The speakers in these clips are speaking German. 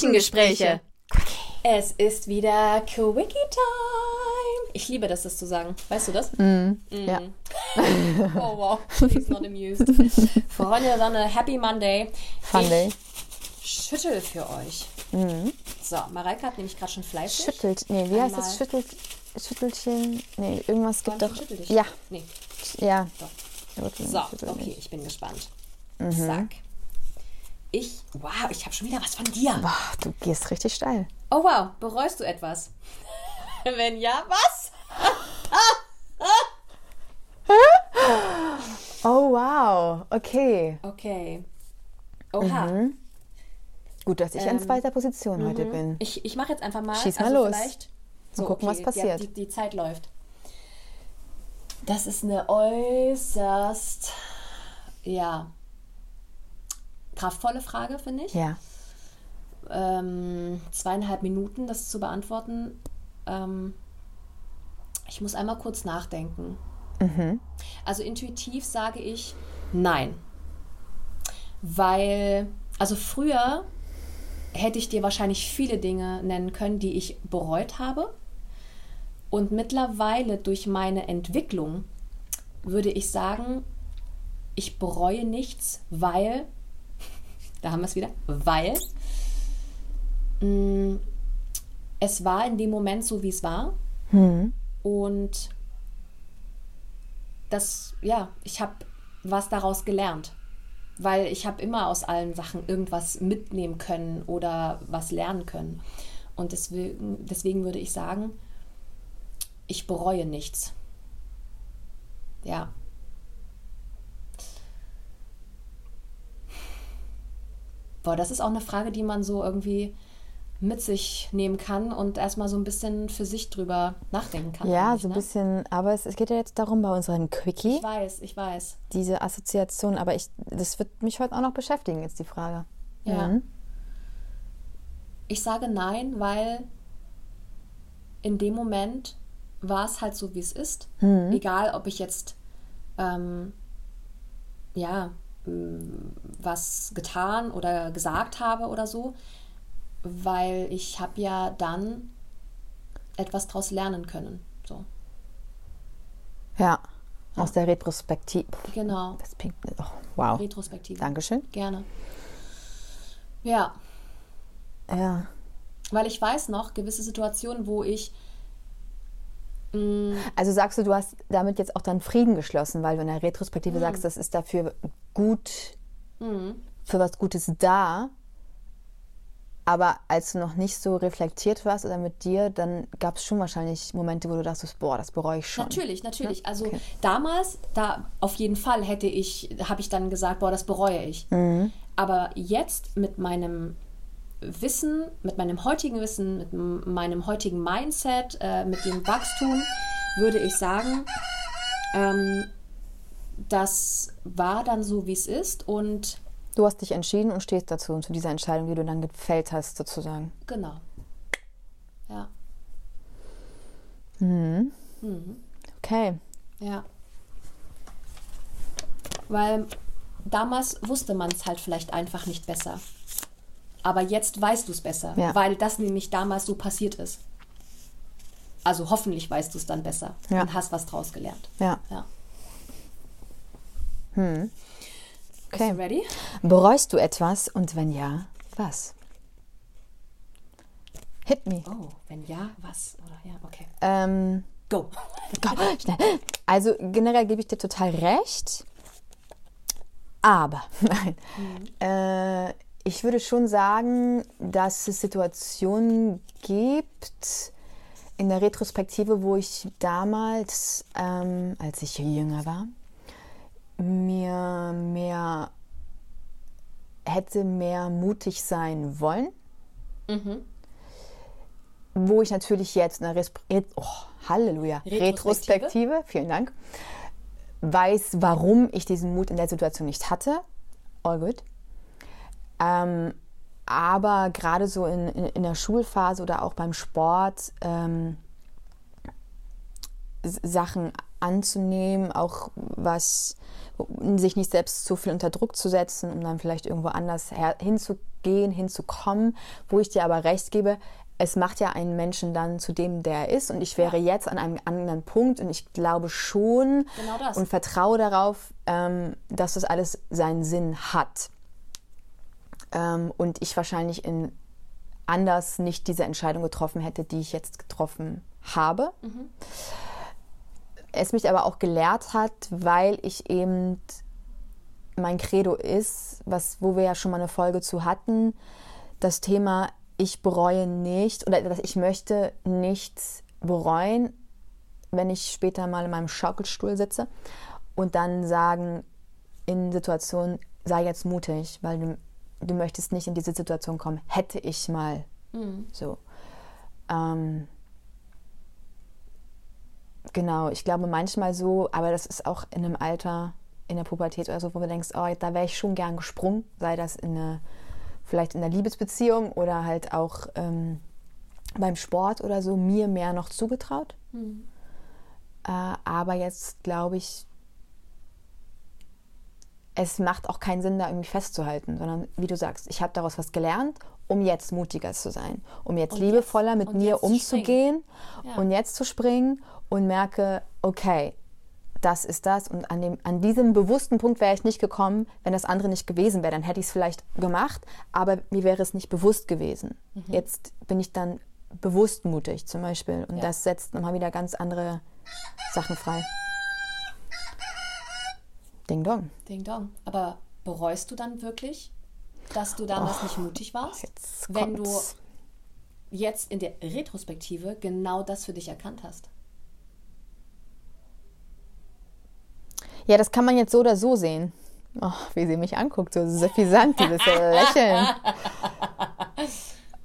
Küchengespräche. Es ist wieder Quickie Time. Ich liebe das, das zu sagen. Weißt du das? Mm, Ja. Oh wow, she's not amused. Freunde der Sonne, Happy Monday. Funday. Ich schüttel für euch. So, Mareike hat nämlich gerade schon Fleisch. Schüttelt. Nee, wie heißt das? Schüttelt. Schüttelchen. Nee, irgendwas gibt doch. Schüttel dich. Ja, Nee. ja. Doch. So, okay, ich bin gespannt. Zack. Ich, wow, ich habe schon wieder was von dir. Boah, du gehst richtig steil. Oh wow, bereust du etwas? Wenn ja, was? Oh, wow. Okay. Okay. Oha. Gut, dass ich an zweiter Position heute bin. Ich, ich mache jetzt einfach mal. Schieß mal also los. Vielleicht, Mal gucken, was die- passiert. Die, die Zeit läuft. Das ist eine äußerst, ja, kraftvolle Frage, finde ich. Ja. Ähm, zweieinhalb Minuten, das zu beantworten. Ähm, ich muss einmal kurz nachdenken. Also intuitiv sage ich nein. Weil, also früher hätte ich dir wahrscheinlich viele Dinge nennen können, die ich bereut habe. Und mittlerweile durch meine Entwicklung würde ich sagen, ich bereue nichts, weil, da haben wir es wieder, weil mh, es war in dem Moment so, wie es war. Und das, ja, ich habe was daraus gelernt. Weil ich habe immer aus allen Sachen irgendwas mitnehmen können oder was lernen können. Und deswegen, deswegen würde ich sagen, ich bereue nichts. Ja. Boah, das ist auch eine Frage, die man so irgendwie mit sich nehmen kann und erstmal so ein bisschen für sich drüber nachdenken kann. Ja, so ein ne? bisschen, aber es, es geht ja jetzt darum bei unserem Quickie, Ich weiß, ich weiß. diese Assoziation, aber ich, das wird mich heute auch noch beschäftigen, jetzt die Frage. Ja. Mhm. Ich sage nein, weil in dem Moment war es halt so, wie es ist. Egal, ob ich jetzt ähm, ja was getan oder gesagt habe oder so, weil ich habe ja dann etwas daraus lernen können. So, Ja, aus der Retrospektive. genau. Das Pink, oh, wow. Retrospektive. Dankeschön. Gerne. Ja, Ja. weil ich weiß noch gewisse Situationen, wo ich Also sagst du, du hast damit jetzt auch dann Frieden geschlossen, weil du in der Retrospektive sagst, das ist dafür gut, für was Gutes da. Aber als du noch nicht so reflektiert warst oder mit dir, dann gab es schon wahrscheinlich Momente, wo du dachtest, boah, das bereue ich schon. Natürlich, natürlich. Also damals, da auf jeden Fall hätte ich, habe ich dann gesagt, boah, das bereue ich. Aber jetzt mit meinem Wissen, mit meinem heutigen Wissen, mit meinem heutigen Mindset, äh, mit dem Wachstum, würde ich sagen, ähm, das war dann so, wie es ist. Und Du hast dich entschieden und stehst dazu und zu dieser Entscheidung, die du dann gefällt hast, sozusagen. genau. Ja, Okay. ja. Weil damals wusste man es halt vielleicht einfach nicht besser. Aber jetzt weißt du es besser, Ja. weil das nämlich damals so passiert ist. Also hoffentlich weißt du es dann besser Ja. und hast was draus gelernt. Ja. Ja. Okay. Bist du ready? Bereust du etwas und wenn ja, was? Hit me. Oh, wenn ja, was? Oder ja, okay. Ähm, Go. komm, schnell. Also generell gebe ich dir total recht. Aber, nein. Äh, ich würde schon sagen, dass es Situationen gibt in der Retrospektive, wo ich damals, ähm, als ich jünger war, mir mehr hätte mehr mutig sein wollen. Wo ich natürlich jetzt in der Res Ret oh, Halleluja, Retrospektive. Retrospektive, vielen Dank, weiß, warum ich diesen Mut in der Situation nicht hatte. All good. Ähm, aber gerade so in, in, in der Schulphase oder auch beim Sport ähm, Sachen anzunehmen, auch was sich nicht selbst so viel unter Druck zu setzen, um dann vielleicht irgendwo anders hinzugehen, hinzukommen, wo ich dir aber recht gebe, es macht ja einen Menschen dann zu dem, der er ist. Und ich wäre ja. jetzt an einem anderen Punkt und ich glaube schon genau und vertraue darauf, ähm, dass das alles seinen Sinn hat. Ähm, und ich wahrscheinlich in anders nicht diese Entscheidung getroffen hätte, die ich jetzt getroffen habe. Mhm. Es mich aber auch gelehrt hat, weil ich eben mein Credo ist, was, wo wir ja schon mal eine Folge zu hatten, das Thema ich bereue nicht oder dass ich möchte nichts bereuen, wenn ich später mal in meinem Schaukelstuhl sitze und dann sagen in Situationen, sei jetzt mutig, weil du, du möchtest nicht in diese Situation kommen. Hätte ich mal mhm. so. Ähm, genau, ich glaube manchmal so, aber das ist auch in einem Alter, in der Pubertät oder so, wo du denkst, oh, da wäre ich schon gern gesprungen, sei das in eine vielleicht in der Liebesbeziehung oder halt auch ähm, beim Sport oder so mir mehr noch zugetraut. Mhm. Äh, aber jetzt glaube ich, es macht auch keinen Sinn, da irgendwie festzuhalten, sondern wie du sagst, ich habe daraus was gelernt, um jetzt mutiger zu sein, um jetzt und liebevoller jetzt, mit mir umzugehen ja. und jetzt zu springen und merke, okay, das ist das. Und an, dem, an diesem bewussten Punkt wäre ich nicht gekommen, wenn das andere nicht gewesen wäre. Dann hätte ich es vielleicht gemacht, aber mir wäre es nicht bewusst gewesen. Mhm. Jetzt bin ich dann bewusst mutig zum Beispiel. Und ja. das setzt nochmal wieder ganz andere Sachen frei. Ding Dong. Ding Dong. Aber bereust du dann wirklich, dass du damals oh, nicht mutig warst? wenn du jetzt in der Retrospektive genau das für dich erkannt hast? Ja, das kann man jetzt so oder so sehen. Oh, wie sie mich anguckt, so suffisant, dieses Lächeln.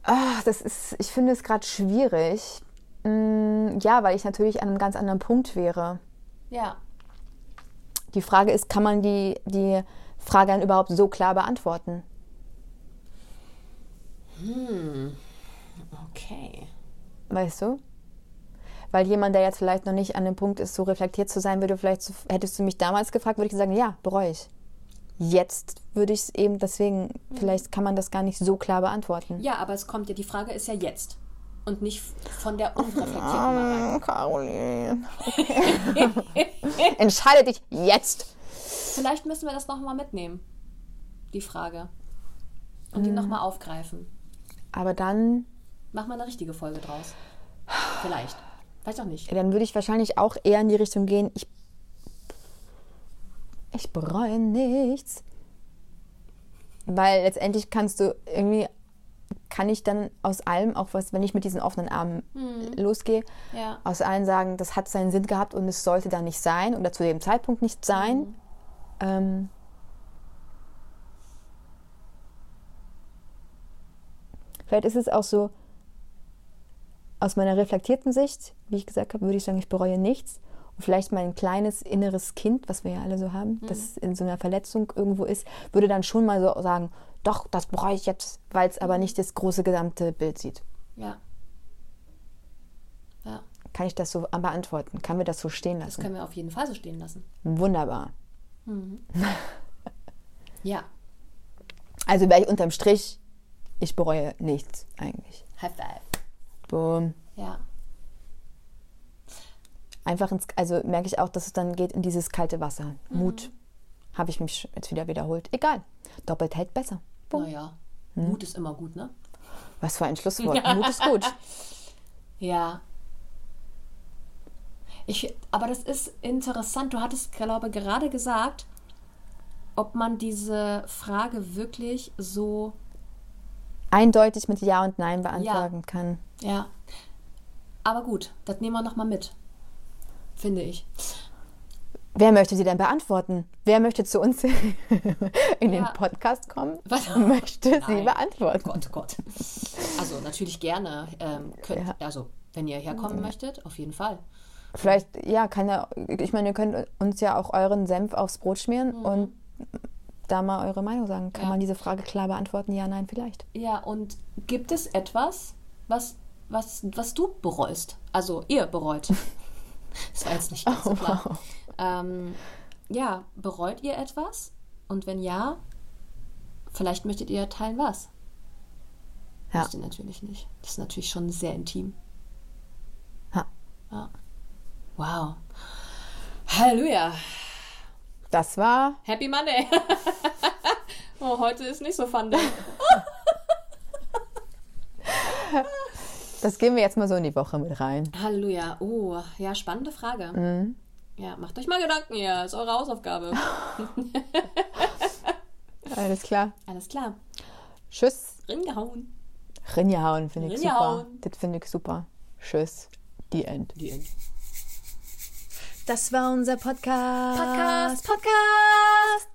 Oh, das ist, ich finde es gerade schwierig. Mm, ja, weil ich natürlich an einem ganz anderen Punkt wäre. Ja. Die Frage ist, kann man die, die Frage dann überhaupt so klar beantworten? Hm. Okay. Weißt du? Weil jemand, der jetzt vielleicht noch nicht an dem Punkt ist, so reflektiert zu sein, würde vielleicht, hättest du mich damals gefragt, würde ich sagen, ja, bereue ich. Jetzt würde ich es eben, deswegen, mhm. vielleicht kann man das gar nicht so klar beantworten. Ja, aber es kommt ja, die Frage ist ja jetzt und nicht von der unreflektierten oh, Caroline. Okay. Entscheide dich jetzt. Vielleicht müssen wir das nochmal mitnehmen, die Frage. Und mhm. die nochmal aufgreifen. Aber dann. Mach mal eine richtige Folge draus. Vielleicht. Weiß auch nicht. Dann würde ich wahrscheinlich auch eher in die Richtung gehen, ich, ich bereue nichts. Weil letztendlich kannst du irgendwie, kann ich dann aus allem, auch was, wenn ich mit diesen offenen Armen mhm. losgehe, ja. aus allen sagen, das hat seinen Sinn gehabt und es sollte da nicht sein oder zu dem Zeitpunkt nicht sein. Mhm. Ähm, vielleicht ist es auch so, aus meiner reflektierten Sicht, wie ich gesagt habe, würde ich sagen, ich bereue nichts. Und vielleicht mein kleines inneres Kind, was wir ja alle so haben, mhm. das in so einer Verletzung irgendwo ist, würde dann schon mal so sagen, doch, das bereue ich jetzt, weil es aber nicht das große gesamte Bild sieht. Ja. Ja. Kann ich das so beantworten? Kann wir das so stehen lassen? Das können wir auf jeden Fall so stehen lassen. Wunderbar. Mhm. ja. Also wäre ich unterm Strich, ich bereue nichts eigentlich. High five. Boom. Ja. Einfach ins, also merke ich auch, dass es dann geht in dieses kalte Wasser. Mhm. Mut. Habe ich mich jetzt wieder wiederholt. Egal. Doppelt hält besser. Boom. Naja. Hm. Mut ist immer gut, ne? Was für ein Schlusswort. Mut ist gut. Ja. Ich, aber das ist interessant. Du hattest, glaube ich, gerade gesagt, ob man diese Frage wirklich so eindeutig mit Ja und Nein beantworten ja. kann. Ja. Aber gut, das nehmen wir nochmal mit. Finde ich. Wer möchte sie denn beantworten? Wer möchte zu uns in den Podcast kommen? Was? Möchte Nein. sie beantworten? Gott, Gott. Also natürlich gerne. Ähm, könnt, ja. Also wenn ihr herkommen ja. möchtet, auf jeden Fall. Vielleicht, ja, kann ja, ich meine, ihr könnt uns ja auch euren Senf aufs Brot schmieren mhm. und da mal eure Meinung sagen. Kann man diese Frage klar beantworten? Ja, nein, vielleicht. Ja, und gibt es etwas, was, was, was du bereust? Also ihr bereut? Das war jetzt nicht ganz so klar. Wow. Ähm, ja, bereut ihr etwas? Und wenn ja, vielleicht möchtet ihr teilen was? Ja. Müsst ihr natürlich nicht. Das ist natürlich schon sehr intim. Ja. ja. Wow. Halleluja. Das war. Happy Monday. oh, heute ist nicht so fun. das gehen wir jetzt mal so in die Woche mit rein. Halleluja. Oh, ja, spannende Frage. Mhm. Ja, macht euch mal Gedanken hier. Ist eure Hausaufgabe. Alles klar. Alles klar. Tschüss. Ringehauen. Ringehauen finde ich super. Das finde ich super. Tschüss. Die End. Die End. Das war unser Podcast. Podcast, Podcast.